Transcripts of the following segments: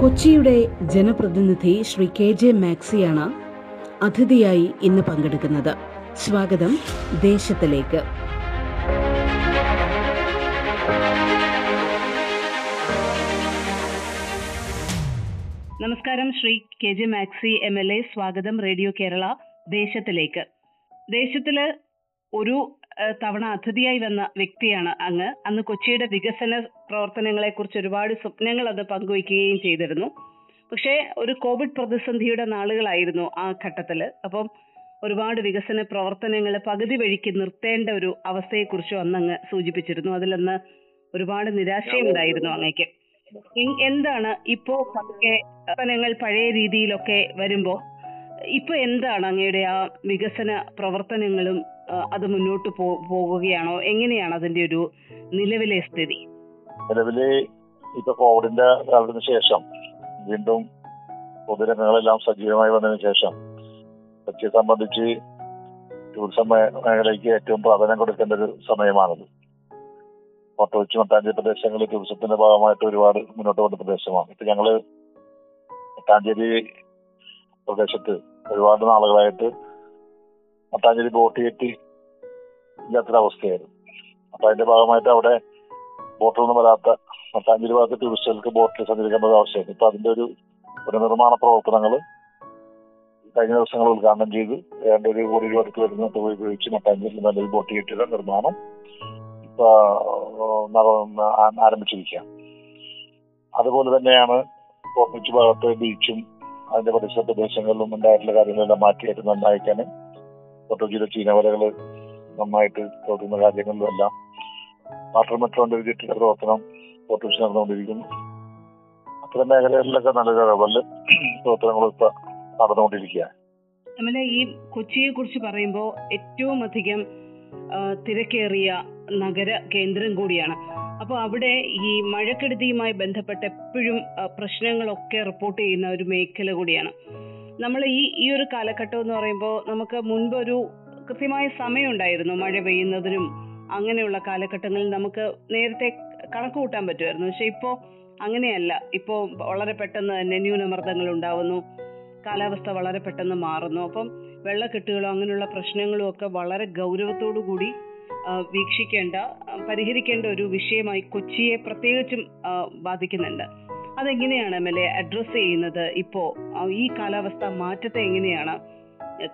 കൊച്ചിയുടെ ജനപ്രതിനിധി Shri K J മാക്സിയാണ് അതിഥിയായി ഇന്ന് പങ്കെടുക്കുന്നത്. സ്വാഗതം ദേശത്തിലേക്ക്. നമസ്കാരം Shri K J Maxy M L A. സ്വാഗതം റേഡിയോ കേരള ദേശത്തിലേക്ക്. ദേശത്തിൽ ഒരു തവണ അതിഥിയായി വന്ന വ്യക്തിയാണ് അങ്ങ്. അന്ന് കൊച്ചിയുടെ വികസന പ്രവർത്തനങ്ങളെ കുറിച്ച് ഒരുപാട് സ്വപ്നങ്ങൾ അത് പങ്കുവയ്ക്കുകയും ചെയ്തിരുന്നു. പക്ഷേ ഒരു കോവിഡ് പ്രതിസന്ധിയുടെ നാളുകളായിരുന്നു ആ ഘട്ടത്തിൽ അപ്പം ഒരുപാട് വികസന പ്രവർത്തനങ്ങൾ പകുതി വഴിക്ക് നിർത്തേണ്ട ഒരു അവസ്ഥയെക്കുറിച്ചും അന്ന് അങ്ങ് സൂചിപ്പിച്ചിരുന്നു. അതിലന്ന് ഒരുപാട് നിരാശയുണ്ടായിരുന്നു അങ്ങേക്ക്. എന്താണ് ഇപ്പോ പതുക്കെ പ്രവർത്തനങ്ങൾ പഴയ രീതിയിലൊക്കെ വരുമ്പോ ഇപ്പൊ എന്താണ് അങ്ങയുടെ ആ വികസന പ്രവർത്തനങ്ങളും അത് മുന്നോട്ട് പോകുകയാണോ? എങ്ങനെയാണ് അതിന്റെ ഒരു നിലവിലെ സ്ഥിതി? നിലവിൽ ഇപ്പൊ കോവിഡിന്റെ കാലത്തിന് ശേഷം വീണ്ടും പൊതുരംഗങ്ങളെല്ലാം സജീവമായി വന്നതിന് ശേഷം കൊച്ചിയെ സംബന്ധിച്ച് ടൂറിസം മേഖലയ്ക്ക് ഏറ്റവും പ്രാധാന്യം കൊടുക്കേണ്ട ഒരു സമയമാണിത്. കൊച്ചി മട്ടാഞ്ചേരി പ്രദേശങ്ങളിൽ ടൂറിസത്തിന്റെ ഭാഗമായിട്ട് ഒരുപാട് മുന്നോട്ട് പോകുന്ന പ്രദേശമാണ്. ഇപ്പൊ ഞങ്ങൾ മട്ടാഞ്ചേരി പ്രദേശത്ത് ഒരുപാട് നാളുകളായിട്ട് മട്ടാഞ്ചേരി ബോട്ട് കെട്ടി ഇല്ലാത്തൊരവസ്ഥയായിരുന്നു അപ്പൊ അതിന്റെ ഭാഗമായിട്ട് അവിടെ ബോട്ടൊന്നും വരാത്ത മട്ടാഞ്ചേരി ഭാഗത്ത് ടൂറിസ്റ്റുകൾക്ക് ബോട്ടിൽ സഞ്ചരിക്കേണ്ട ആവശ്യമായിരുന്നു. ഇപ്പൊ അതിന്റെ ഒരു പുനർനിർമ്മാണ പ്രവർത്തനങ്ങൾ കഴിഞ്ഞ ദിവസങ്ങൾ ഉദ്ഘാടനം ചെയ്ത് ഏതാണ്ട് ഒരു കോടി രൂപ അടുത്ത് വരുന്ന തുക ഉപയോഗിച്ച് മട്ടാഞ്ചേരിയിൽ നല്ലൊരു ബോട്ട് കെട്ടിയുടെ നിർമ്മാണം ഇപ്പൊ ആരംഭിച്ചിരിക്കുക അതുപോലെ തന്നെയാണ് കോട്ടച്ച് ഭാഗത്ത് ബീച്ചും അതിന്റെ പരിസര പ്രദേശങ്ങളിലും ഉണ്ടായിട്ടുള്ള കാര്യങ്ങളെല്ലാം മാറ്റിയായിട്ട് നന്നായിക്കാൻ കോട്ടച്ചിയിലെ ചീനവലകൾ നന്നായിട്ട് പ്രവർത്തിക്കുന്ന കാര്യങ്ങളിലെല്ലാം വാട്ടർ മെട്രോന്റെ കെട്ടിട പ്രവർത്തനം കോട്ടച്ച് നടന്നുകൊണ്ടിരിക്കുന്നു. അത്തരം മേഖലകളിലൊക്കെ നല്ല ലെവലിൽ ഇപ്പൊ നടന്നുകൊണ്ടിരിക്കുകയാണ്. ഈ കൊച്ചിയെ കുറിച്ച് പറയുമ്പോൾ ഏറ്റവും അധികം തിരക്കേറിയ നഗര കേന്ദ്രം കൂടിയാണ്. അപ്പോൾ അവിടെ ഈ മഴക്കെടുതിയുമായി ബന്ധപ്പെട്ട് എപ്പോഴും പ്രശ്നങ്ങളൊക്കെ റിപ്പോർട്ട് ചെയ്യുന്ന ഒരു മേഖല കൂടിയാണ്. നമ്മൾ ഈ ഈ ഒരു കാലഘട്ടം എന്ന് പറയുമ്പോൾ നമുക്ക് മുൻപൊരു കൃത്യമായ സമയമുണ്ടായിരുന്നു മഴ പെയ്യുന്നതിനും അങ്ങനെയുള്ള കാലഘട്ടങ്ങളിൽ നമുക്ക് നേരത്തെ കണക്ക് കൂട്ടാൻ പറ്റുമായിരുന്നു. പക്ഷെ ഇപ്പോൾ അങ്ങനെയല്ല. ഇപ്പോൾ വളരെ പെട്ടെന്ന് തന്നെ ന്യൂനമർദ്ദങ്ങൾ ഉണ്ടാവുന്നു. കാലാവസ്ഥ വളരെ പെട്ടെന്ന് മാറുന്നു. അപ്പം വെള്ളക്കെട്ടുകളോ അങ്ങനെയുള്ള പ്രശ്നങ്ങളും ഒക്കെ വളരെ ഗൗരവത്തോടു കൂടി വീക്ഷിക്കേണ്ട പരിഹരിക്കേണ്ട ഒരു വിഷയമായി കൊച്ചിയെ പ്രത്യേകിച്ചും ബാധിക്കുന്നുണ്ട്. അതെങ്ങനെയാണ് എം എൽ എ അഡ്രസ് ചെയ്യുന്നത്? ഇപ്പോ ഈ കാലാവസ്ഥ മാറ്റത്തെ എങ്ങനെയാണ്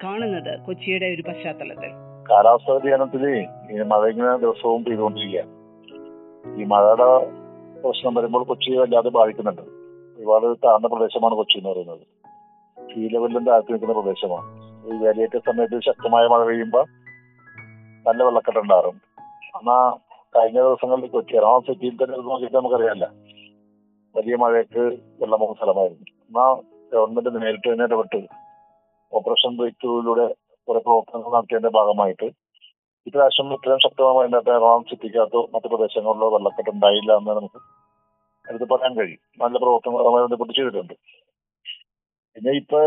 കാണുന്നത് കൊച്ചിയുടെ ഒരു പശ്ചാത്തലത്തിൽ? കാലാവസ്ഥ വ്യതിയാനത്തിൽ ഈ മഴ ഇങ്ങനെ ദിവസവും പെയ്തുകൊണ്ടിരിക്കുക. ഈ മഴയുടെ പ്രശ്നം വരുമ്പോൾ കൊച്ചിയെ വല്ലാതെ ബാധിക്കുന്നുണ്ട്. ഒരുപാട് താഴ്ന്ന പ്രദേശമാണ് കൊച്ചി എന്ന് പറയുന്നത്. സീ ലെവലിലും താഴ്ത്തി നിൽക്കുന്ന പ്രദേശമാണ്. ഈ വേലിയേറ്റ സമയത്ത് ശക്തമായ മഴ പെയ്യുമ്പോൾ നല്ല വെള്ളക്കെട്ടുണ്ടാകും എന്നാ കഴിഞ്ഞ ദിവസങ്ങളിൽ കൊച്ചി എറണാകുളം സിറ്റിയിൽ തന്നെ നോക്കിയിട്ട് നമുക്കറിയാമല്ല വലിയ മഴയ്ക്ക് വെള്ളമുഖ സ്ഥലമായിരുന്നു. എന്നാ ഗവൺമെന്റ് നേരിട്ട് തന്നെ ഇടപെട്ട് ഓപ്പറേഷൻ ബ്രേക്ക് ത്രൂയിലൂടെ കുറെ പ്രവർത്തനങ്ങൾ നടത്തിയതിന്റെ ഭാഗമായിട്ട് ഇപ്രാവശ്യം ഇത്രയും ശക്തമായ എറണാകുളം സിറ്റിക്കകത്തോ മറ്റു പ്രദേശങ്ങളിലോ വെള്ളക്കെട്ട് ഉണ്ടായില്ല എന്ന് നമുക്ക് എടുത്ത് പറയാൻ കഴിയും. നല്ല പ്രവർത്തനങ്ങളുമായി ബന്ധപ്പെട്ട് ചെയ്തിട്ടുണ്ട്. പിന്നെ ഇപ്പൊ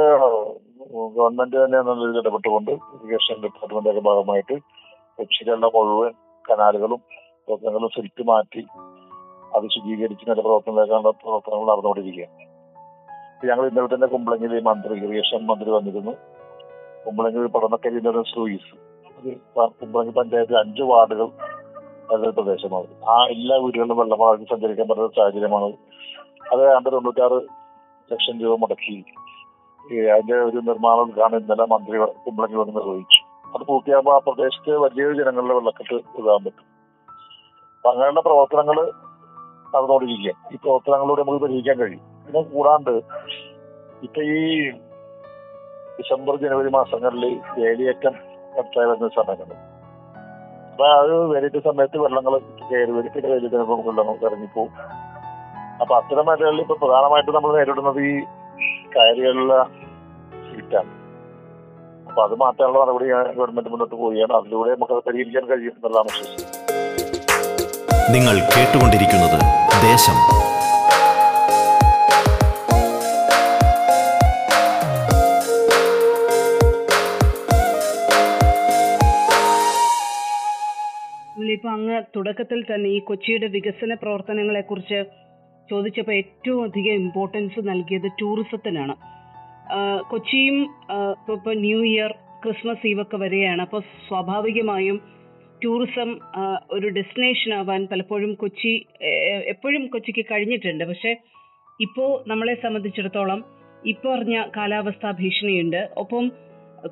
ഗവൺമെന്റ് തന്നെ നല്ല രീതിയിൽ ഇടപെട്ടുകൊണ്ട് ഇറിഗേഷൻ ഡിപ്പാർട്ട്മെന്റിന്റെ ഭാഗമായിട്ട് കൊച്ചിയിലുള്ള മുഴുവൻ കനാലുകളും പ്രവർത്തനങ്ങളും സിൽറ്റ് മാറ്റി അത് ശുചീകരിച്ച് നല്ല പ്രവർത്തനത്തിലേക്കാണ് പ്രവർത്തനങ്ങൾ നടന്നുകൊണ്ടിരിക്കുകയാണ്. ഞങ്ങൾ ഇന്നലെ തന്നെ കുമ്പളങ്ങിൽ മന്ത്രി ഇറിഗേഷൻ മന്ത്രി വന്നിരുന്നു. കുമ്പളങ്ങിൽ പഠനക്കരിയുടെ സ്ലൂയിസ്. അത് പ- കുമ്പളങ്ങി പഞ്ചായത്തിൽ അഞ്ച് വാർഡുകൾ ഉള്ള പ്രദേശമാണ്. ആ എല്ലാ വീടുകളിലും വെള്ളമാക്കി സഞ്ചരിക്കാൻ പറ്റുന്ന സാഹചര്യമാണ്. അത് അണ്ടർ തൊണ്ണൂറ്റാറ് ലക്ഷം രൂപ മുടക്കി. അതിന്റെ ഒരു നിർമ്മാണ ഉദ്ഘാടനം ഇന്നലെ മന്ത്രി കുമ്പളങ്ങി വന്ന് നിർവഹിച്ചു. അത് പൂർത്തിയാകുമ്പോൾ ആ പ്രദേശത്ത് വലിയൊരു ജനങ്ങളുടെ വെള്ളക്കെട്ട് ഇതാകാൻ പറ്റും. അങ്ങനെയുള്ള പ്രവർത്തനങ്ങൾ നടന്നുകൊണ്ടിരിക്കുക ഈ പ്രവർത്തനങ്ങളിലൂടെ നമുക്ക് പരിഹരിക്കാൻ കഴിയും. പിന്നെ കൂടാണ്ട് ഇപ്പൊ ഈ ഡിസംബർ ജനുവരി മാസങ്ങളിൽ വേലിയേറ്റം അടുത്തായി വരുന്ന സമയങ്ങൾ അപ്പൊ അത് വേലിയേറ്റ സമയത്ത് വെള്ളങ്ങൾ കയറി വരും പിന്നെ വേലിയേറ്റം വെള്ളം ഇറങ്ങിപ്പോവും. അപ്പൊ അത്തരം മേഖലകളിൽ ഇപ്പൊ പ്രധാനമായിട്ട് നമ്മൾ നേരിടുന്നത് ഈ കയറികളിലെ സീറ്റാണ്. അപ്പൊ അത് മാറ്റാനുള്ള നടപടി ഗവൺമെന്റ് മുന്നോട്ട് പോവുകയാണ്. അതിലൂടെ നമുക്ക് പരിഹരിക്കാൻ കഴിയും എന്നുള്ളതാണ് വിശ്വസിക്കുന്നത്. നിങ്ങൾ കേട്ടുകൊണ്ടിരിക്കുന്നത് ദേശം ഇപ്പൊ അങ്ങ് തുടക്കത്തിൽ തന്നെ ഈ കൊച്ചിയുടെ വികസന പ്രവർത്തനങ്ങളെ കുറിച്ച് ചോദിച്ചപ്പോൾ ഏറ്റവും അധികം ഇമ്പോർട്ടൻസ് നൽകിയത് ടൂറിസത്തിനാണ് കൊച്ചിയും ഇപ്പൊ ന്യൂ ഇയർ ക്രിസ്മസ് ഈവ് ഒക്കെ വരികയാണ് അപ്പോൾ സ്വാഭാവികമായും ടൂറിസം ഒരു ഡെസ്റ്റിനേഷൻ ആവാൻ പലപ്പോഴും കൊച്ചി എപ്പോഴും കൊച്ചിക്ക് കഴിഞ്ഞിട്ടുണ്ട്. പക്ഷെ ഇപ്പോൾ നമ്മളെ സംബന്ധിച്ചിടത്തോളം ഇപ്പോൾ അറിഞ്ഞ കാലാവസ്ഥാ ഭീഷണിയുണ്ട്. ഒപ്പം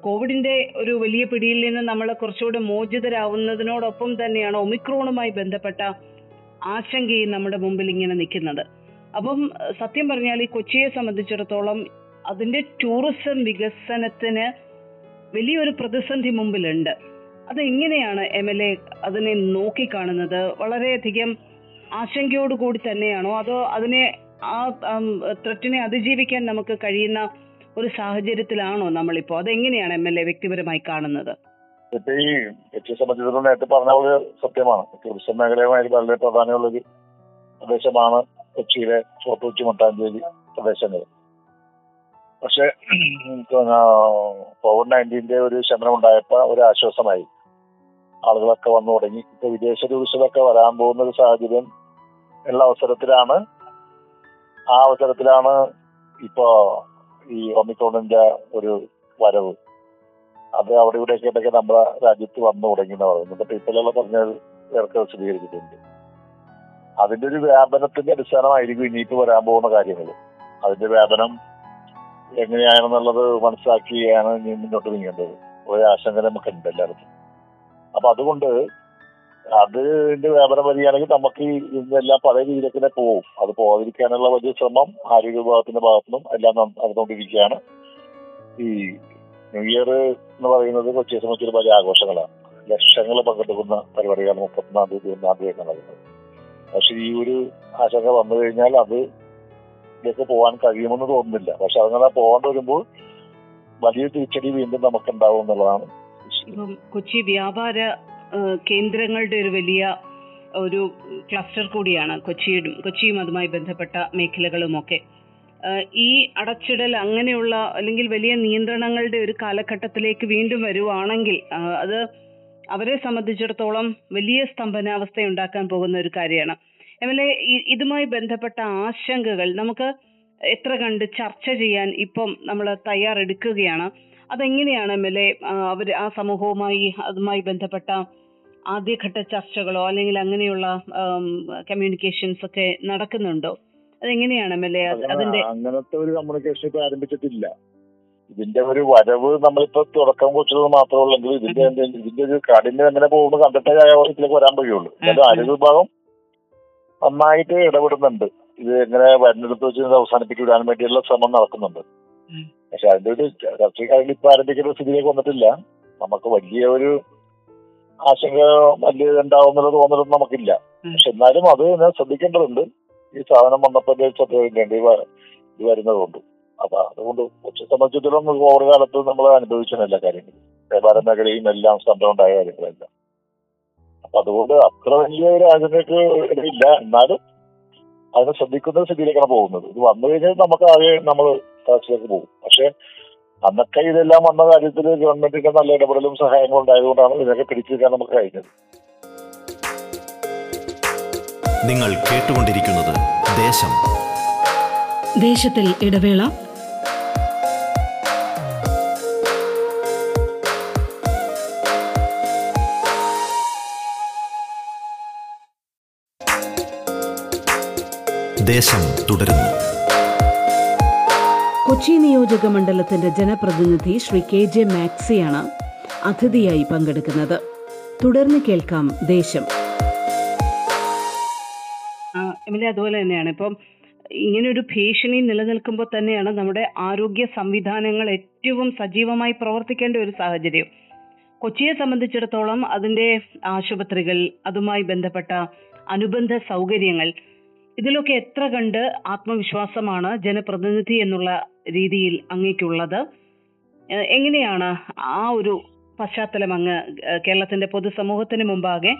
കോവിഡിന്റെ ഒരു വലിയ പിടിയിൽ നിന്ന് നമ്മൾ കുറച്ചുകൂടെ മോചിതരാവുന്നതിനോടൊപ്പം തന്നെയാണ് ഒമിക്രോണുമായി ബന്ധപ്പെട്ട ആശങ്കയും നമ്മുടെ മുമ്പിൽ ഇങ്ങനെ നിൽക്കുന്നത്. അപ്പം സത്യം പറഞ്ഞാൽ ഈ കൊച്ചിയെ സംബന്ധിച്ചിടത്തോളം അതിന്റെ ടൂറിസം വികസനത്തിന് വലിയൊരു പ്രതിസന്ധി മുമ്പിലുണ്ട്. അത് എങ്ങനെയാണ് എം എൽ എ അതിനെ നോക്കിക്കാണുന്നത്? വളരെയധികം ആശങ്കയോടുകൂടി തന്നെയാണോ? അതോ അതിനെ ആ ത്രെറ്റിനെ അതിജീവിക്കാൻ നമുക്ക് കഴിയുന്ന ഒരു സാഹചര്യത്തിലാണോ നമ്മളിപ്പോ? അതെങ്ങനെയാണ് എം എൽ എ വ്യക്തിപരമായി കാണുന്നത്? നേരത്തെ പറഞ്ഞ പോലെ സത്യമാണ്. ടൂറിസം മേഖലയുമായി വളരെ പ്രാധാന്യമുള്ള ഒരു പ്രദേശമാണ് കൊച്ചിയിലെ ഫോർട്ട് കൊച്ചി മട്ടാഞ്ചേരി പ്രദേശങ്ങൾ. പക്ഷെ കോവിഡ് നയന്റീന്റെ ഒരു ശമനം ഉണ്ടായപ്പോ ഒരു ആശ്വാസമായി ആളുകളൊക്കെ വന്നു തുടങ്ങി. ഇപ്പൊ വിദേശ ടൂറിസ്റ്റുകളൊക്കെ വരാൻ പോകുന്ന ഒരു സാഹചര്യം ഉള്ള അവസരത്തിലാണ്. ആ അവസരത്തിലാണ് ഇപ്പോ ഈ ഒമിക്രോണിന്റെ ഒരു വരവ്. അത് അവിടെ ഇവിടെയൊക്കെ ഒക്കെ നമ്മുടെ രാജ്യത്ത് വന്നു തുടങ്ങി എന്ന് പറയുന്നത്. ഇപ്പൊ ഇപ്പോഴുള്ള പറഞ്ഞത് പേർക്ക് വിശദീകരിച്ചിട്ടുണ്ട്. അതിന്റെ ഒരു വ്യാപനത്തിന്റെ അടിസ്ഥാനമായിരിക്കും ഇനിയിപ്പോ വരാൻ പോകുന്ന കാര്യങ്ങൾ. അതിന്റെ വ്യാപനം എങ്ങനെയാണെന്നുള്ളത് മനസ്സിലാക്കിയാണ് ഇനി മുന്നോട്ട് നീങ്ങേണ്ടത്. ഒരു ആശങ്ക നമുക്കുണ്ട് എല്ലായിടത്തും. അപ്പൊ അതുകൊണ്ട് അതിന്റെ വ്യാപനം വരികയാണെങ്കിൽ നമുക്ക് ഇതെല്ലാം പഴയ രീതിയിലേക്ക് തന്നെ പോവും. അത് പോകാതിരിക്കാനുള്ള വലിയ ശ്രമം ആരോഗ്യ വിഭാഗത്തിന്റെ ഭാഗത്തുനിന്നും എല്ലാം നടന്നുകൊണ്ടിരിക്കുകയാണ്. ഈ ന്യൂ ഇയർ എന്ന് പറയുന്നത് കൊച്ചിയെ സംബന്ധിച്ചൊരു വലിയ ആഘോഷങ്ങളാണ്. ലക്ഷങ്ങൾ പങ്കെടുക്കുന്ന പരിപാടികളാണ് മുപ്പത്തിനാല് തീയതി ഒന്നാം തീയതി നടക്കുന്നത് പക്ഷെ ഈ ഒരു ആശങ്ക വന്നു കഴിഞ്ഞാൽ അത് ഇതിലേക്ക് പോകാൻ കഴിയുമെന്ന് തോന്നുന്നില്ല. പക്ഷെ അങ്ങനെ പോകേണ്ടി വരുമ്പോൾ വലിയ തിരിച്ചടി വീണ്ടും നമുക്കുണ്ടാവും എന്നുള്ളതാണ് ഇപ്പം കൊച്ചി വ്യാപാര കേന്ദ്രങ്ങളുടെ ഒരു വലിയ ഒരു ക്ലസ്റ്റർ കൂടിയാണ് കൊച്ചിയും കൊച്ചിയും അതുമായി ബന്ധപ്പെട്ട മേഖലകളുമൊക്കെ. ഈ അടച്ചിടൽ അങ്ങനെയുള്ള അല്ലെങ്കിൽ വലിയ നിയന്ത്രണങ്ങളുടെ ഒരു കാലഘട്ടത്തിലേക്ക് വീണ്ടും വരുവാണെങ്കിൽ അത് അവരെ സംബന്ധിച്ചിടത്തോളം വലിയ സ്തംഭനാവസ്ഥ ഉണ്ടാക്കാൻ പോകുന്ന ഒരു കാര്യമാണ്. എം എൽ എ ഇതുമായി ബന്ധപ്പെട്ട ആശങ്കകൾ നമുക്ക് എത്ര കണ്ട് ചർച്ച ചെയ്യാൻ ഇപ്പം നമ്മൾ തയ്യാറെടുക്കുകയാണ്. അതെങ്ങനെയാണ് എം എൽ എ അവർ ആ സമൂഹവുമായി അതുമായി ബന്ധപ്പെട്ട ആദ്യഘട്ട ചർച്ചകളോ അല്ലെങ്കിൽ അങ്ങനെയുള്ള കമ്മ്യൂണിക്കേഷൻസ് ഒക്കെ നടക്കുന്നുണ്ടോ? അതെങ്ങനെയാണ് എം എൽ എ അതിന്റെ അങ്ങനത്തെ ഒരു കമ്മ്യൂണിക്കേഷൻ ഇപ്പൊ ആരംഭിച്ചിട്ടില്ല. ഇതിന്റെ ഒരു വരവ് നമ്മളിപ്പോ തുടക്കം കുറിച്ചത് മാത്രമേ ഉള്ളെങ്കിൽ ഇതിന്റെ ഇതിന്റെ ഒരു കാഠിന്യം എങ്ങനെ പോകുമ്പോൾ കണ്ടിട്ടേ ഇതിലേക്ക് വരാൻ കഴിയുള്ളൂ എന്നാലും ആരോഗ്യ വിഭാഗം നന്നായിട്ട് ഇടപെടുന്നുണ്ട്. ഇത് എങ്ങനെ വരുന്നെടുത്ത് വെച്ച് അവസാനിപ്പിച്ചു വിടാൻ വേണ്ടിയുള്ള ശ്രമം നടക്കുന്നുണ്ട്. പക്ഷെ അതിന്റെ ഒരു ചർച്ച കാര്യങ്ങൾ ഇപ്പൊ ആരംഭിക്കുന്ന സ്ഥിതിയിലേക്ക് വന്നിട്ടില്ല. നമുക്ക് വലിയ ഒരു ആശങ്ക വലിയ ഉണ്ടാവും എന്നുള്ള തോന്നലൊന്നും നമുക്കില്ല. പക്ഷെ എന്നാലും അത് ഞാൻ ശ്രദ്ധിക്കേണ്ടതുണ്ട്. ഈ സാധനം വന്നപ്പോൾ ശ്രദ്ധ ഇത് വരുന്നതുകൊണ്ട്. അപ്പൊ അതുകൊണ്ട് കൊച്ചിയെ സംബന്ധിച്ചിടത്തോളം ഓവർ കാലത്ത് നമ്മൾ അനുഭവിച്ചു എല്ലാ കാര്യങ്ങളും. വ്യാപാര മേഖലയും എല്ലാം സംഭവം ഉണ്ടായ കാര്യങ്ങളെല്ലാം. അപ്പൊ അതുകൊണ്ട് അത്ര വലിയ ഒരു ആശങ്കക്ക് ഇല്ല എന്നാലും അതിനെ ശ്രദ്ധിക്കുന്ന സ്ഥിതിയിലേക്കാണ് പോകുന്നത്. ഇത് വന്നു കഴിഞ്ഞാൽ നമുക്ക് ആകെ നമ്മൾ ക്ലാസ്സിലേക്ക് പോകും. പക്ഷെ പക്ഷെ അന്നൊക്കെ ഇതെല്ലാം വന്ന കാര്യത്തിൽ ഗവൺമെന്റിന്റെ നല്ല ഇടപെടലും സഹായങ്ങളും ഉണ്ടായതുകൊണ്ടാണ് ഇതൊക്കെ പിടിച്ചെടുക്കാൻ നമുക്ക് കഴിഞ്ഞത്. നിങ്ങൾ കേട്ടുകൊണ്ടിരിക്കുന്നത് ദേശം. ദേശത്തിൽ ഇടവേള. ദേശം തുടരുന്നു. കൊച്ചി നിയോജക മണ്ഡലത്തിന്റെ ജനപ്രതിനിധി ശ്രീ കെ ജെ മാക്സിയാണ് അതിഥിയായി പങ്കെടുക്കുന്നത്. തുടർന്ന് കേൾക്കാം ദേശം. അതുപോലെ തന്നെയാണ്. ഇപ്പം ഇങ്ങനൊരു ഭീഷണി നിലനിൽക്കുമ്പോൾ തന്നെയാണ് നമ്മുടെ ആരോഗ്യ സംവിധാനങ്ങൾ ഏറ്റവും സജീവമായി പ്രവർത്തിക്കേണ്ട ഒരു സാഹചര്യം. കൊച്ചിയെ സംബന്ധിച്ചിടത്തോളം അതിന്റെ ആശുപത്രികൾ അതുമായി ബന്ധപ്പെട്ട അനുബന്ധ സൗകര്യങ്ങൾ ഇതിലൊക്കെ എത്ര കണ്ട് ആത്മവിശ്വാസമാണ് ജനപ്രതിനിധി എന്നുള്ള രീതിയിൽ അങ്ങേക്കുള്ളത്. എങ്ങനെയാണ് ആ ഒരു പശ്ചാത്തലം അങ്ങ് കേരളത്തിന്റെ പൊതുസമൂഹത്തിന് മുമ്പാകെ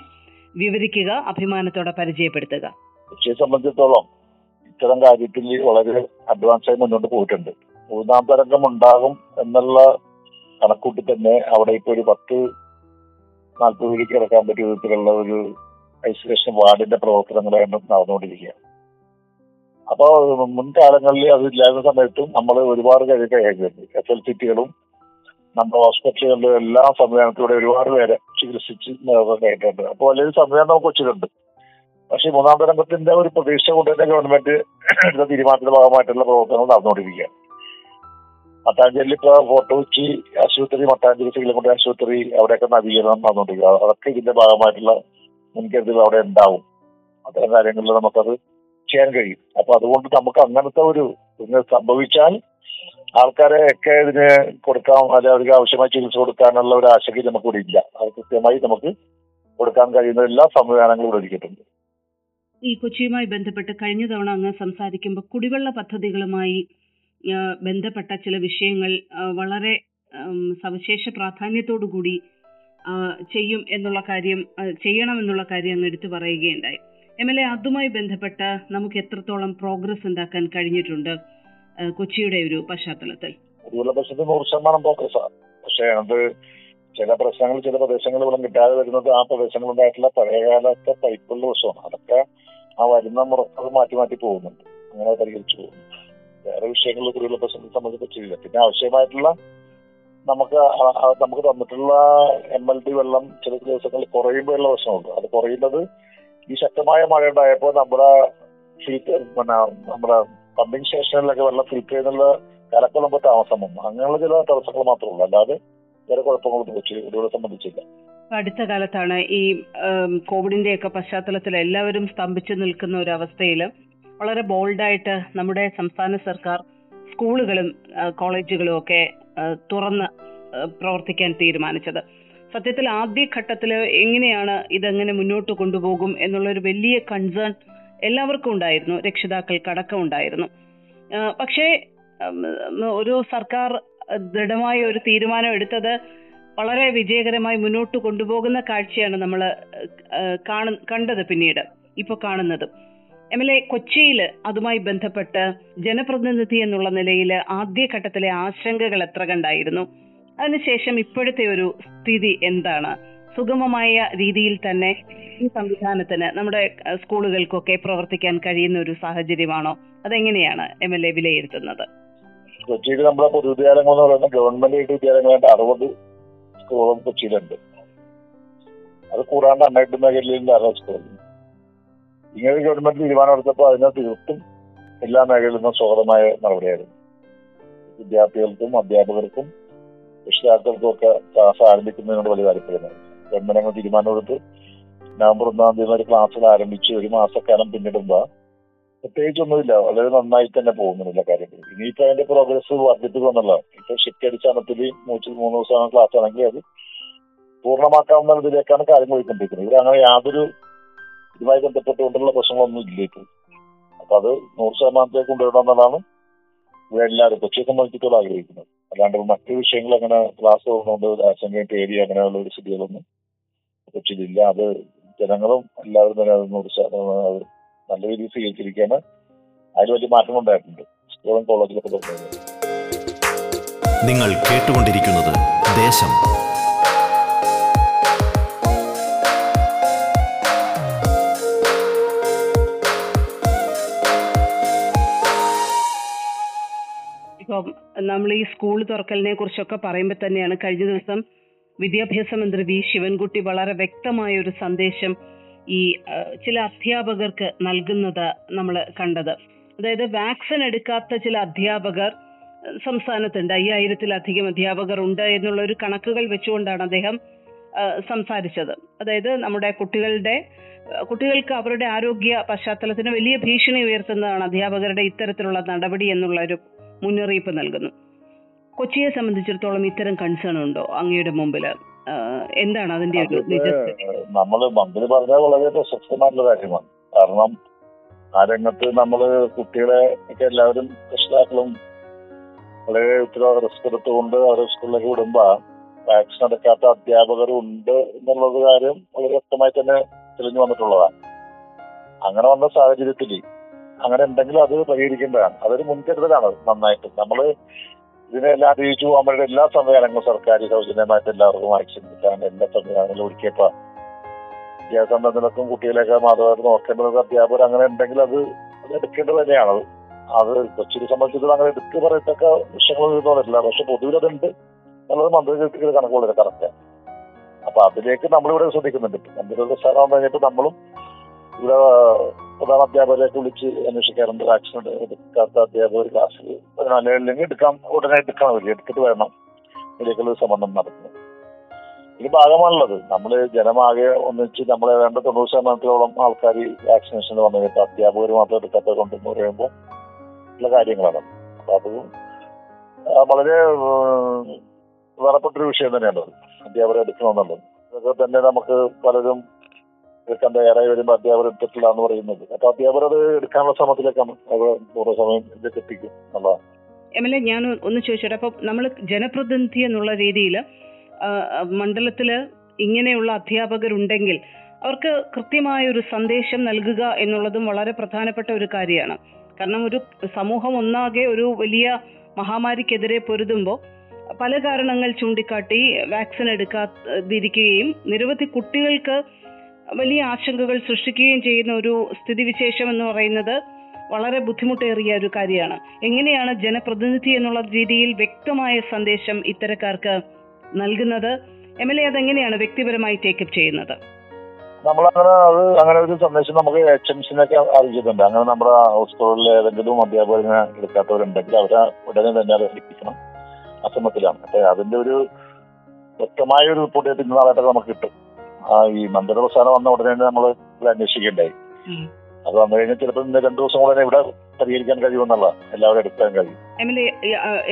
വിവരിക്കുക അഭിമാനത്തോടെ പരിചയപ്പെടുത്തുക? കൃഷിയെ സംബന്ധിച്ചിടത്തോളം ഇത്തരം കാര്യത്തിൽ വളരെ അഡ്വാൻസ് ആയി മുന്നോട്ട് പോയിട്ടുണ്ട്. മൂന്നാം തരംഗം ഉണ്ടാകും എന്നുള്ള കണക്കൂട്ടി തന്നെ അവിടെ ഇപ്പൊ ഒരു പത്ത് നാൽപ്പത് പേര് കിടക്കാൻ പറ്റിയ വിധത്തിലുള്ള ഒരു ഐസൊലേഷൻ വാർഡിന്റെ പ്രവർത്തനങ്ങളാണ് നടന്നുകൊണ്ടിരിക്കുക അപ്പോൾ മുൻകാലങ്ങളിൽ അതില്ലാത്ത സമയത്തും നമ്മൾ ഒരുപാട് കഴിഞ്ഞ കൈകാര്യം എസ് എൽ സി ടികളും നമ്മുടെ ഹോസ്പിറ്റലുകളിലും എല്ലാ സംവിധാനത്തിലൂടെ ഒരുപാട് പേരെ ചികിത്സിച്ച് നേരിട്ടുണ്ട് അപ്പോൾ വലിയൊരു സംവിധാനം നമുക്ക് വെച്ചിട്ടുണ്ട് പക്ഷേ മൂന്നാം തരംഗത്തിന്റെ ഒരു പ്രതീക്ഷ കൊണ്ട് തന്നെ ഗവൺമെന്റ് എടുത്ത തീരുമാനത്തിന്റെ ഭാഗമായിട്ടുള്ള പ്രവർത്തനങ്ങൾ നടന്നുകൊണ്ടിരിക്കുകയാണ്. മട്ടാഞ്ചേരിയിൽ ഇപ്പൊ ഫോർട്ട് കൊച്ചി ആശുപത്രി മട്ടാഞ്ചേരി സിവിലക്കുട്ടി ആശുപത്രി അവിടെയൊക്കെ നവീകരണം നടന്നുകൊണ്ടിരിക്കുക അതൊക്കെ ഇതിന്റെ ഭാഗമായിട്ടുള്ള മുൻകരുതൽ അവിടെ ഉണ്ടാവും. അത്തരം കാര്യങ്ങളിൽ നമുക്കത് ചെയ്യാൻ കഴിയും. അപ്പൊ അതുകൊണ്ട് നമുക്ക് അങ്ങനത്തെ ഒരു ഇന്ന് സംഭവിച്ചാൽ ആൾക്കാരെ ഒക്കെ ഇതിന് കൊടുക്കാൻ അല്ലെ അവർക്ക് ആവശ്യമായ ചികിത്സ കൊടുക്കാനുള്ള ഒരു ആശങ്ക നമുക്ക് ഇവിടെ ഇല്ല. അത് കൃത്യമായി നമുക്ക് കൊടുക്കാൻ കഴിയുന്ന എല്ലാ സംവിധാനങ്ങളും ഇവിടെ ഒരുക്കിയിട്ടുണ്ട്. ഈ കൊച്ചിയുമായി ബന്ധപ്പെട്ട് കഴിഞ്ഞ തവണ അങ്ങ് സംസാരിക്കുമ്പോൾ കുടിവെള്ള പദ്ധതികളുമായി ബന്ധപ്പെട്ട ചില വിഷയങ്ങൾ വളരെ സവിശേഷ പ്രാധാന്യത്തോടു കൂടി ചെയ്യും എന്നുള്ള കാര്യം ചെയ്യണമെന്നുള്ള കാര്യം അങ്ങ് എടുത്തു പറയുകയുണ്ടായി. എം എൽ എ അതുമായി ബന്ധപ്പെട്ട് നമുക്ക് എത്രത്തോളം പ്രോഗ്രസ് ഉണ്ടാക്കാൻ കഴിഞ്ഞിട്ടുണ്ട് കൊച്ചിയുടെ ഒരു പശ്ചാത്തലത്തിൽ? ചില പ്രശ്നങ്ങൾ ചില പ്രദേശങ്ങളിൽ ഇവിടെ കിട്ടാതെ വരുന്നത് ആ പ്രദേശങ്ങളുണ്ടായിട്ടുള്ള പഴയകാലത്തെ പൈപ്പുള്ള പ്രശ്നമാണ്. അതൊക്കെ ആ വരുന്ന മുറത്ത് മാറ്റി മാറ്റി പോകുന്നുണ്ട്. അങ്ങനെ പരിഹരിച്ചു പോകുന്നു. വേറെ വിഷയങ്ങളിൽ കുടിവെള്ള പ്രശ്നത്തെ സംബന്ധിച്ചില്ല പിന്നെ ആവശ്യമായിട്ടുള്ള നമുക്ക് നമുക്ക് തന്നിട്ടുള്ള എം എൽ ഡി വെള്ളം ചില ദിവസങ്ങളിൽ കുറയുമ്പോഴുള്ള പ്രശ്നമുണ്ട്. അത് കുറയുന്നത് ഈ ശക്തമായ മഴ ഉണ്ടായപ്പോൾ നമ്മുടെ ഫിൽറ്റർ പിന്നെ നമ്മുടെ പമ്പിംഗ് സ്റ്റേഷനിലൊക്കെ വെള്ളം ഫിൽറ്റർ ചെയ്യുന്നുള്ള കലക്കുളമ്പോ താമസം വന്നു. അങ്ങനെയുള്ള ചില തടസ്സങ്ങൾ മാത്രമേ ഉള്ളൂ അല്ലാതെ വേറെ കുഴപ്പങ്ങളൊന്നും കൊച്ചി ഇതുവരെ സംബന്ധിച്ചില്ല. അടുത്ത കാലത്താണ് ഈ കോവിഡിന്റെ ഒക്കെ പശ്ചാത്തലത്തിൽ എല്ലാവരും സ്തംഭിച്ചു നിൽക്കുന്ന ഒരു അവസ്ഥയിൽ വളരെ ബോൾഡായിട്ട് നമ്മുടെ സംസ്ഥാന സർക്കാർ സ്കൂളുകളും കോളേജുകളും ഒക്കെ തുറന്ന് പ്രവർത്തിക്കാൻ തീരുമാനിച്ചത്. സത്യത്തിൽ ആദ്യഘട്ടത്തിൽ എങ്ങനെയാണ് ഇതെങ്ങനെ മുന്നോട്ട് കൊണ്ടുപോകും എന്നുള്ള ഒരു വലിയ കൺസേൺ എല്ലാവർക്കും ഉണ്ടായിരുന്നു. രക്ഷിതാക്കൾക്ക് അടക്കം ഉണ്ടായിരുന്നു. പക്ഷേ ഒരു സർക്കാർ ദൃഢമായ ഒരു തീരുമാനം എടുത്തത് വളരെ വിജയകരമായി മുന്നോട്ട് കൊണ്ടുപോകുന്ന കാഴ്ചയാണ് നമ്മൾ കണ്ടത് പിന്നീട് ഇപ്പൊ കാണുന്നത്. എം എൽ എ കൊച്ചിയിൽ അതുമായി ബന്ധപ്പെട്ട് ജനപ്രതിനിധി എന്നുള്ള നിലയിൽ ആദ്യഘട്ടത്തിലെ ആശങ്കകൾ എത്ര കണ്ടായിരുന്നു? അതിനുശേഷം ഇപ്പോഴത്തെ ഒരു സ്ഥിതി എന്താണ്? സുഗമമായ രീതിയിൽ തന്നെ ഈ സംവിധാനത്തിന് നമ്മുടെ സ്കൂളുകൾക്കൊക്കെ പ്രവർത്തിക്കാൻ കഴിയുന്ന ഒരു സാഹചര്യമാണോ? അതെങ്ങനെയാണ് എം എൽ എ വിലയിരുത്തുന്നത്? കൊച്ചിയിൽ നമ്മുടെ പൊതുവിദ്യാലയങ്ങൾ എന്ന് പറയുന്ന ഗവൺമെന്റ് വിദ്യാലയങ്ങളായിട്ട് അറുപത് സ്കൂളും കൊച്ചിയിലുണ്ട്. അത് കൂടാണ്ട് അൺഎയ്ഡ് മേഖലയിലുള്ള അറുപത് സ്കൂളുണ്ട് ഇങ്ങനെ ഗവൺമെന്റ് തീരുമാനം എടുത്തപ്പോൾ അതിനെ തീർത്തും എല്ലാ മേഖലയിലും സ്വാഗതമായ നടപടിയായിരുന്നു. വിദ്യാർത്ഥികൾക്കും അധ്യാപകർക്കും രക്ഷിതാക്കൾക്കും ഒക്കെ ക്ലാസ് ആരംഭിക്കുന്നതിനോട് വലിയ താല്പര്യമാണ് ഗവൺമെന്റ് തീരുമാനം തീരുമാനമെടുത്ത് നവംബർ ഒന്നാം തീയതി ഒരു ക്ലാസ്സുകൾ ആരംഭിച്ച് ഒരു മാസക്കാലം പിന്നിടുമ്പോൾ പ്രത്യേകിച്ചൊന്നുമില്ല വളരെ നന്നായി തന്നെ പോകുന്നില്ല കാര്യത്തിൽ ഇനിയിപ്പോ അതിന്റെ പ്രോഗ്രസ് വർദ്ധിപ്പിക്കുക എന്നുള്ളതാണ്. ഇപ്പൊ ഷിഫ്റ്റ് അടിസ്ഥാനത്തിൽ മൂച്ചിൽ മൂന്ന് ദിവസമാണ് ക്ലാസ് ആണെങ്കിൽ അത് പൂർണമാക്കാവുന്ന ഇതിലേക്കാണ് കാര്യം പോയിക്കൊണ്ടിരിക്കുന്നത്. ഇവിടെ അങ്ങനെ യാതൊരു ഇതുമായി ബന്ധപ്പെട്ടുകൊണ്ടുള്ള പ്രശ്നങ്ങളൊന്നും ഇല്ല ഇപ്പോൾ അപ്പൊ അത് നൂറ് ശതമാനത്തേക്ക് കൊണ്ടുവരണം എന്നുള്ളതാണ് ഇവിടെ എല്ലാവരും കൊച്ചിയെ സംബന്ധിച്ചിടത്തോളം ആഗ്രഹിക്കുന്നത്. അല്ലാണ്ട് മറ്റു വിഷയങ്ങൾ അങ്ങനെ ക്ലാസ് പോകുന്നതുകൊണ്ട് ആശങ്കയും പേടി അങ്ങനെയുള്ള ഒരു സ്ഥിതികളൊന്നും കൊച്ചിയിലില്ല അത് ജനങ്ങളും എല്ലാവരും തന്നെ അതൊന്നും നൂറ് നല്ല രീതിയിൽ സ്വീകരിച്ചിരിക്കുകയാണ് അതിൽ വലിയ മാറ്റം ഉണ്ടായിട്ടുണ്ട്. സ്കൂളും കോളേജിലൊക്കെ തുടങ്ങുന്നത് നിങ്ങൾ കേട്ടുകൊണ്ടിരിക്കുന്നത് ദേശം. നമ്മൾ ഈ സ്കൂൾ തുറക്കലിനെ കുറിച്ചൊക്കെ പറയുമ്പോൾ തന്നെയാണ് കഴിഞ്ഞ ദിവസം വിദ്യാഭ്യാസ മന്ത്രി വി ശിവൻകുട്ടി വളരെ വ്യക്തമായ ഒരു സന്ദേശം ഈ ചില അധ്യാപകർക്ക് നൽകുന്നത് നമ്മൾ കണ്ടത്. അതായത് വാക്സിൻ എടുക്കാത്ത ചില അധ്യാപകർ സംസ്ഥാനത്തുണ്ട്. അയ്യായിരത്തിലധികം അധ്യാപകർ ഉണ്ട് എന്നുള്ള ഒരു കണക്കുകൾ വെച്ചുകൊണ്ടാണ് അദ്ദേഹം സംസാരിച്ചത്. അതായത് നമ്മുടെ കുട്ടികളുടെ കുട്ടികൾക്ക് അവരുടെ ആരോഗ്യ പശ്ചാത്തലത്തിന് വലിയ ഭീഷണി ഉയർത്തുന്നതാണ് അധ്യാപകരുടെ ഇത്തരത്തിലുള്ള നടപടി എന്നുള്ള ഒരു മുന്നറിയിപ്പ് നൽകുന്നു. കൊച്ചിയെ സംബന്ധിച്ചിടത്തോളം ഇത്തരം കൺസേൺ ഉണ്ടോ? അങ്ങയുടെ മുമ്പിൽ എന്താണ് അതിന്റെ ഒരു നമ്മൾ നമ്മൾ മന്ത്രി പറഞ്ഞ വളരെ പ്രശസ്തമായിട്ടുള്ള കാര്യമാണ്. കാരണം ആ രംഗത്ത് നമ്മൾ കുട്ടികളെ ഒക്കെ എല്ലാവരും രക്ഷിതാക്കളും വളരെ ഉത്തരവാദ റിസ്ക് എടുത്തുകൊണ്ട് അവരെ സ്കൂളിലേക്ക് വിടുമ്പോ വാക്സിൻ എടുക്കാത്ത അധ്യാപകരും ഉണ്ട് എന്നുള്ളത് കാര്യം വളരെ വ്യക്തമായി തന്നെ തെളിഞ്ഞു വന്നിട്ടുള്ളതാണ്. അങ്ങനെ വന്ന സാഹചര്യത്തിൽ അങ്ങനെ ഉണ്ടെങ്കിൽ അത് പരിഹരിക്കേണ്ടതാണ് അതൊരു മുൻകരുതലാണ് നന്നായിട്ട്. നമ്മൾ ഇതിനെല്ലാം അറിയിച്ചു പോകാൻ വേണ്ടി എല്ലാ സംവിധാനങ്ങളും സർക്കാർ സൗജന്യമായിട്ട് എല്ലാവർക്കും വാക്സിൻ കിട്ടാൻ എല്ലാ സംവിധാനങ്ങളും ഒരുക്കിയപ്പോ വിദ്യാസംബന്ധങ്ങൾക്കും കുട്ടികളെയൊക്കെ മാതാപിതാക്കൾ നോക്കേണ്ടത് അധ്യാപകർ അങ്ങനെ ഉണ്ടെങ്കിൽ അത് അത് എടുക്കേണ്ടത് തന്നെയാണ്. അത് കൊച്ചിനെ സംബന്ധിച്ചിടത്തോളം അങ്ങനെ എടുത്ത് പറയത്തക്ക വിഷയങ്ങൾ തോന്നില്ല പക്ഷെ പൊതുവിൽ അതുണ്ട്. എന്നുള്ളത് മന്ത്രി കിട്ടിയ കണക്കുകളില്ല കറക്റ്റ്. അപ്പൊ അതിലേക്ക് നമ്മളിവിടെ ശ്രദ്ധിക്കുന്നുണ്ട്. മന്ത്രിയുടെ സ്ഥലം കഴിഞ്ഞിട്ട് നമ്മളും ഇവിടെ പ്രധാന അധ്യാപകരെയൊക്കെ വിളിച്ച് അന്വേഷിക്കാറുണ്ട്. വാക്സിൻ എടുക്കാത്ത അധ്യാപകർ ക്ലാസ്സിൽ അല്ലെങ്കിൽ എടുക്കാം ഉടനെ എടുക്കണം അവർ. എടുത്തിട്ട് വരണം. ഒരു സംബന്ധം നടത്തുന്നു ഇത് ഭാഗമാണുള്ളത്. നമ്മൾ ജനമാകെ ഒന്നിച്ച് നമ്മളെ വേണ്ട തൊണ്ണൂറ് ശതമാനത്തിലോളം ആൾക്കാർ വാക്സിനേഷൻ വന്നു കഴിഞ്ഞാൽ അധ്യാപകർ മാത്രം എടുക്കാത്ത കൊണ്ടെന്ന് പറയുമ്പോൾ ഉള്ള കാര്യങ്ങളാണ്. അപ്പൊ അത് വളരെ വേറെപ്പെട്ടൊരു വിഷയം തന്നെയാണ്. അധ്യാപകരെ എടുക്കണമെന്നുള്ളത്. അതൊക്കെ തന്നെ നമുക്ക് പലരും എടുക്കാൻ ഏറെ വരുമ്പോൾ അധ്യാപകർ എടുത്തിട്ടില്ല എന്ന് പറയുന്നത്. അപ്പൊ അധ്യാപകർ അത് എടുക്കാനുള്ള ശ്രമത്തിലേക്കാണ് അവർ ഓരോ സമയം ഇതൊക്കെ എത്തിക്കും എന്നുള്ളതാണ്. എം എൽ എ ഞാൻ ഒന്ന് ചോദിച്ചോട്ടെ. അപ്പൊ നമ്മൾ ജനപ്രതിനിധി എന്നുള്ള രീതിയിൽ മണ്ഡലത്തിൽ ഇങ്ങനെയുള്ള അധ്യാപകരുണ്ടെങ്കിൽ അവർക്ക് കൃത്യമായ ഒരു സന്ദേശം നൽകുക എന്നുള്ളതും വളരെ പ്രധാനപ്പെട്ട ഒരു കാര്യമാണ്. കാരണം ഒരു സമൂഹം ഒന്നാകെ ഒരു വലിയ മഹാമാരിക്കെതിരെ പൊരുതുമ്പോൾ പല കാരണങ്ങൾ ചൂണ്ടിക്കാട്ടി വാക്സിൻ എടുക്കാതിരിക്കുകയും നിരവധി കുട്ടികൾക്ക് വലിയ ആശങ്കകൾ സൃഷ്ടിക്കുകയും ചെയ്യുന്ന ഒരു സ്ഥിതിവിശേഷം എന്ന് പറയുന്നത് വളരെ ബുദ്ധിമുട്ടേറിയ ഒരു കാര്യമാണ്. എങ്ങനെയാണ് ജനപ്രതിനിധി എന്നുള്ള രീതിയിൽ വ്യക്തമായ സന്ദേശം ഇത്തരക്കാർക്ക് നൽകുന്നത്? എം എൽ എ അതെങ്ങനെയാണ് വ്യക്തിപരമായി ടേക്കപ്പ് ചെയ്യുന്നത്? നമ്മളങ്ങനെ അത് അങ്ങനെ ഒരു സന്ദേശം നമുക്ക് എക്സ്റ്റൻഷനൊക്കെ അറിയിച്ചിട്ടുണ്ട്. അങ്ങനെ നമ്മുടെ സ്കൂളിലെ ഏതെങ്കിലും അധ്യാപകരെ എടുക്കാത്തവരുണ്ടെങ്കിൽ അവരെ ഉടനെ തന്നെ അത് അസമത്തിലാണ്. അപ്പൊ അതിന്റെ ഒരു വ്യക്തമായ ഒരു റിപ്പോർട്ട് ഇന്ന് നാളായിട്ടൊക്കെ നമുക്ക് കിട്ടും. ആ ഈ മന്ദിര പ്രസ്ഥാനം വന്ന ഉടനെ നമ്മൾ അന്വേഷിക്കണ്ടായി അത് വന്നു കഴിഞ്ഞാൽ ചിലപ്പോൾ ഇന്ന് രണ്ടു ദിവസം കൂടെ ഇവിടെ പരിഹരിക്കാൻ കഴിയുമെന്നുള്ള എല്ലാവരും എടുക്കാൻ കഴിയും.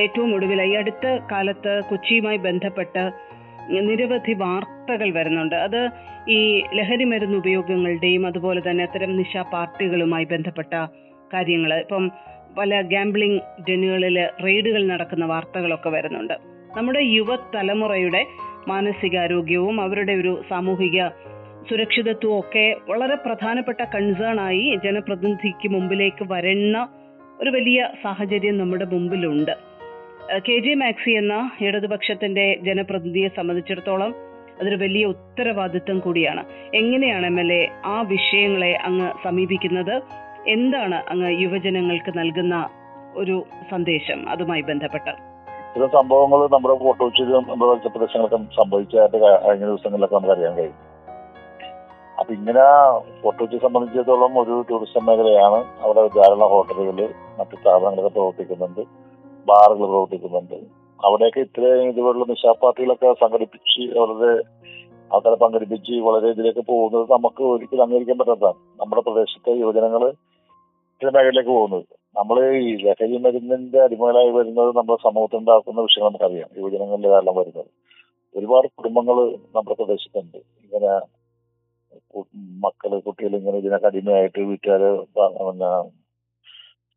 ഏറ്റവും ഒടുവിൽ ഈ അടുത്ത കാലത്ത് കൊച്ചിയുമായി ബന്ധപ്പെട്ട് നിരവധി വാർത്തകൾ വരുന്നുണ്ട്. അത് ഈ ലഹരി മരുന്ന് ഉപയോഗങ്ങളുടെയും അതുപോലെ തന്നെ അത്തരം നിശാ പാർട്ടികളുമായി ബന്ധപ്പെട്ട കാര്യങ്ങൾ ഇപ്പം പല ഗാംബ്ലിംഗ് ഡെന്നുകളിൽ റെയ്ഡുകൾ നടക്കുന്ന വാർത്തകളൊക്കെ വരുന്നുണ്ട്. നമ്മുടെ യുവതലമുറയുടെ മാനസികാരോഗ്യവും അവരുടെ ഒരു സാമൂഹിക സുരക്ഷിതത്വവും ഒക്കെ വളരെ പ്രധാനപ്പെട്ട കൺസേൺ ആയി ജനപ്രതിനിധിക്ക് മുമ്പിലേക്ക് വരുന്ന ഒരു വലിയ സാഹചര്യം നമ്മുടെ മുമ്പിലുണ്ട്. കെ ജെ മാക്സി എന്ന ഇടതുപക്ഷത്തിന്റെ ജനപ്രതിനിധിയെ സംബന്ധിച്ചിടത്തോളം അതൊരു വലിയ ഉത്തരവാദിത്വം കൂടിയാണ്. എങ്ങനെയാണ് എം എൽ എ ആ വിഷയങ്ങളെ അങ്ങ് സമീപിക്കുന്നത്? എന്താണ് അങ്ങ് യുവജനങ്ങൾക്ക് നൽകുന്ന ഒരു സന്ദേശം അതുമായി ബന്ധപ്പെട്ട്? ഇത്തരം സംഭവങ്ങൾ നമ്മുടെ ഫോട്ടോച്ചിലും നമ്മുടെ പ്രദേശങ്ങളൊക്കെ സംഭവിച്ചതായിട്ട് കഴിഞ്ഞ ദിവസങ്ങളിലൊക്കെ നമുക്ക് അറിയാൻ കഴിയും. അപ്പൊ ഇങ്ങനെ ഫോട്ടോച്ചി സംബന്ധിച്ചിടത്തോളം ഒരു ടൂറിസം മേഖലയാണ്. അവിടെ ധാരാളം ഹോട്ടലുകൾ മറ്റു സ്ഥാപനങ്ങളൊക്കെ പ്രവർത്തിക്കുന്നുണ്ട്. ബാറുകൾ പ്രവർത്തിക്കുന്നുണ്ട്. അവിടെയൊക്കെ ഇത്രയും ഇതുപോലുള്ള നിശാപാർട്ടികളൊക്കെ സംഘടിപ്പിച്ച് വളരെ ആൾക്കാരെ പങ്കെടുപ്പിച്ച് വളരെ ഇതിലേക്ക് പോകുന്നത് നമുക്ക് ഒരിക്കലും അംഗീകരിക്കാൻ പറ്റാത്തതാണ്. നമ്മുടെ പ്രദേശത്തെ യുവജനങ്ങൾ ഇത്തരം മേഖലയിലേക്ക് പോകുന്നത്. നമ്മൾ ഈ ലഹരി മരുന്നിന്റെ അടിമകളായി വരുന്നത് നമ്മുടെ സമൂഹത്തിൽ ഉണ്ടാക്കുന്ന വിഷയങ്ങൾ നമുക്കറിയാം. യുവജനങ്ങളുടെ കാരണം വരുന്നത്. ഒരുപാട് കുടുംബങ്ങൾ നമ്മുടെ പ്രദേശത്തുണ്ട്. ഇങ്ങനെ മക്കൾ കുട്ടികൾ ഇങ്ങനെ ഇതിനൊക്കെ അടിമയായിട്ട് വീട്ടുകാര് പിന്നെ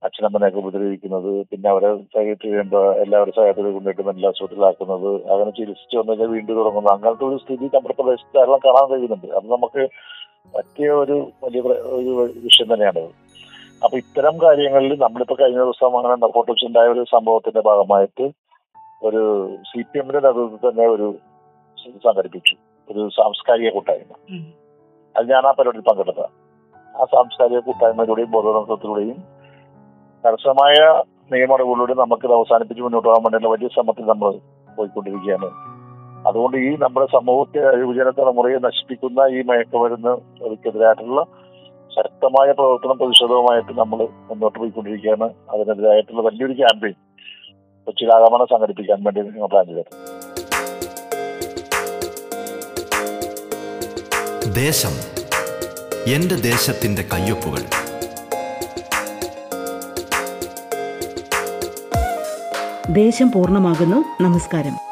അച്ഛനമ്മനെയൊക്കെ ഉപദ്രവിക്കുന്നത് പിന്നെ അവരെ സഹായത്തിൽ കഴിയുമ്പോൾ എല്ലാവരും സഹായത്തിൽ കൊണ്ടിട്ട് മെന്റൽ ഹോസ്പിറ്റലാക്കുന്നത് അങ്ങനെ ചികിത്സിച്ച് വന്നാൽ വീണ്ടും തുടങ്ങുന്നു. അങ്ങനത്തെ ഒരു സ്ഥിതി നമ്മുടെ പ്രദേശത്ത് ധാരാളം കാണാൻ കഴിയുന്നുണ്ട്. അത് നമുക്ക് പറ്റിയ ഒരു വലിയ ഒരു വിഷയം തന്നെയാണത്. അപ്പൊ ഇത്തരം കാര്യങ്ങളിൽ നമ്മളിപ്പോ കഴിഞ്ഞ ദിവസം അങ്ങനെ ഉണ്ടായ ഒരു സംഭവത്തിന്റെ ഭാഗമായിട്ട് ഒരു സി പി എമ്മിന്റെ നേതൃത്വത്തിൽ തന്നെ ഒരു സംഘടിപ്പിച്ചു. ഒരു സാംസ്കാരിക കൂട്ടായ്മ. അത് ഞാൻ ആ പരിപാടിയിൽ പങ്കെടുത്തത്. ആ സാംസ്കാരിക കൂട്ടായ്മയിലൂടെയും ബോധതന്ത്രത്തിലൂടെയും കർശനമായ നിയമ നടപടികളിലൂടെ നമുക്ക് ഇത് അവസാനിപ്പിച്ച് മുന്നോട്ട് പോകാൻ വേണ്ടിയുള്ള വലിയ ശ്രമത്തിൽ നമ്മൾ പോയിക്കൊണ്ടിരിക്കുകയാണ്. അതുകൊണ്ട് ഈ നമ്മുടെ സമൂഹത്തെ യുവജന തലമുറയെ നശിപ്പിക്കുന്ന ഈ മയക്കുമരുന്ന് അതിക്കെതിരായിട്ടുള്ള ശക്തമായ പ്രവർത്തന പ്രതിഷേധവുമായിട്ട് നമ്മൾ മുന്നോട്ട് പോയിക്കൊണ്ടിരിക്കുകയാണ്. അതിനെതിരായിട്ടുള്ള വലിയൊരു ക്യാമ്പയിൻ കൊച്ചിയിലാകമാനം സംഘടിപ്പിക്കാൻ വേണ്ടി നിങ്ങൾ പ്ലാൻ ചെയ്തത്. ദേശം എന്റെ ദേശത്തിന്റെ കയ്യൊപ്പുകൾ. ദേശം പൂർണമാകുന്നു. നമസ്കാരം.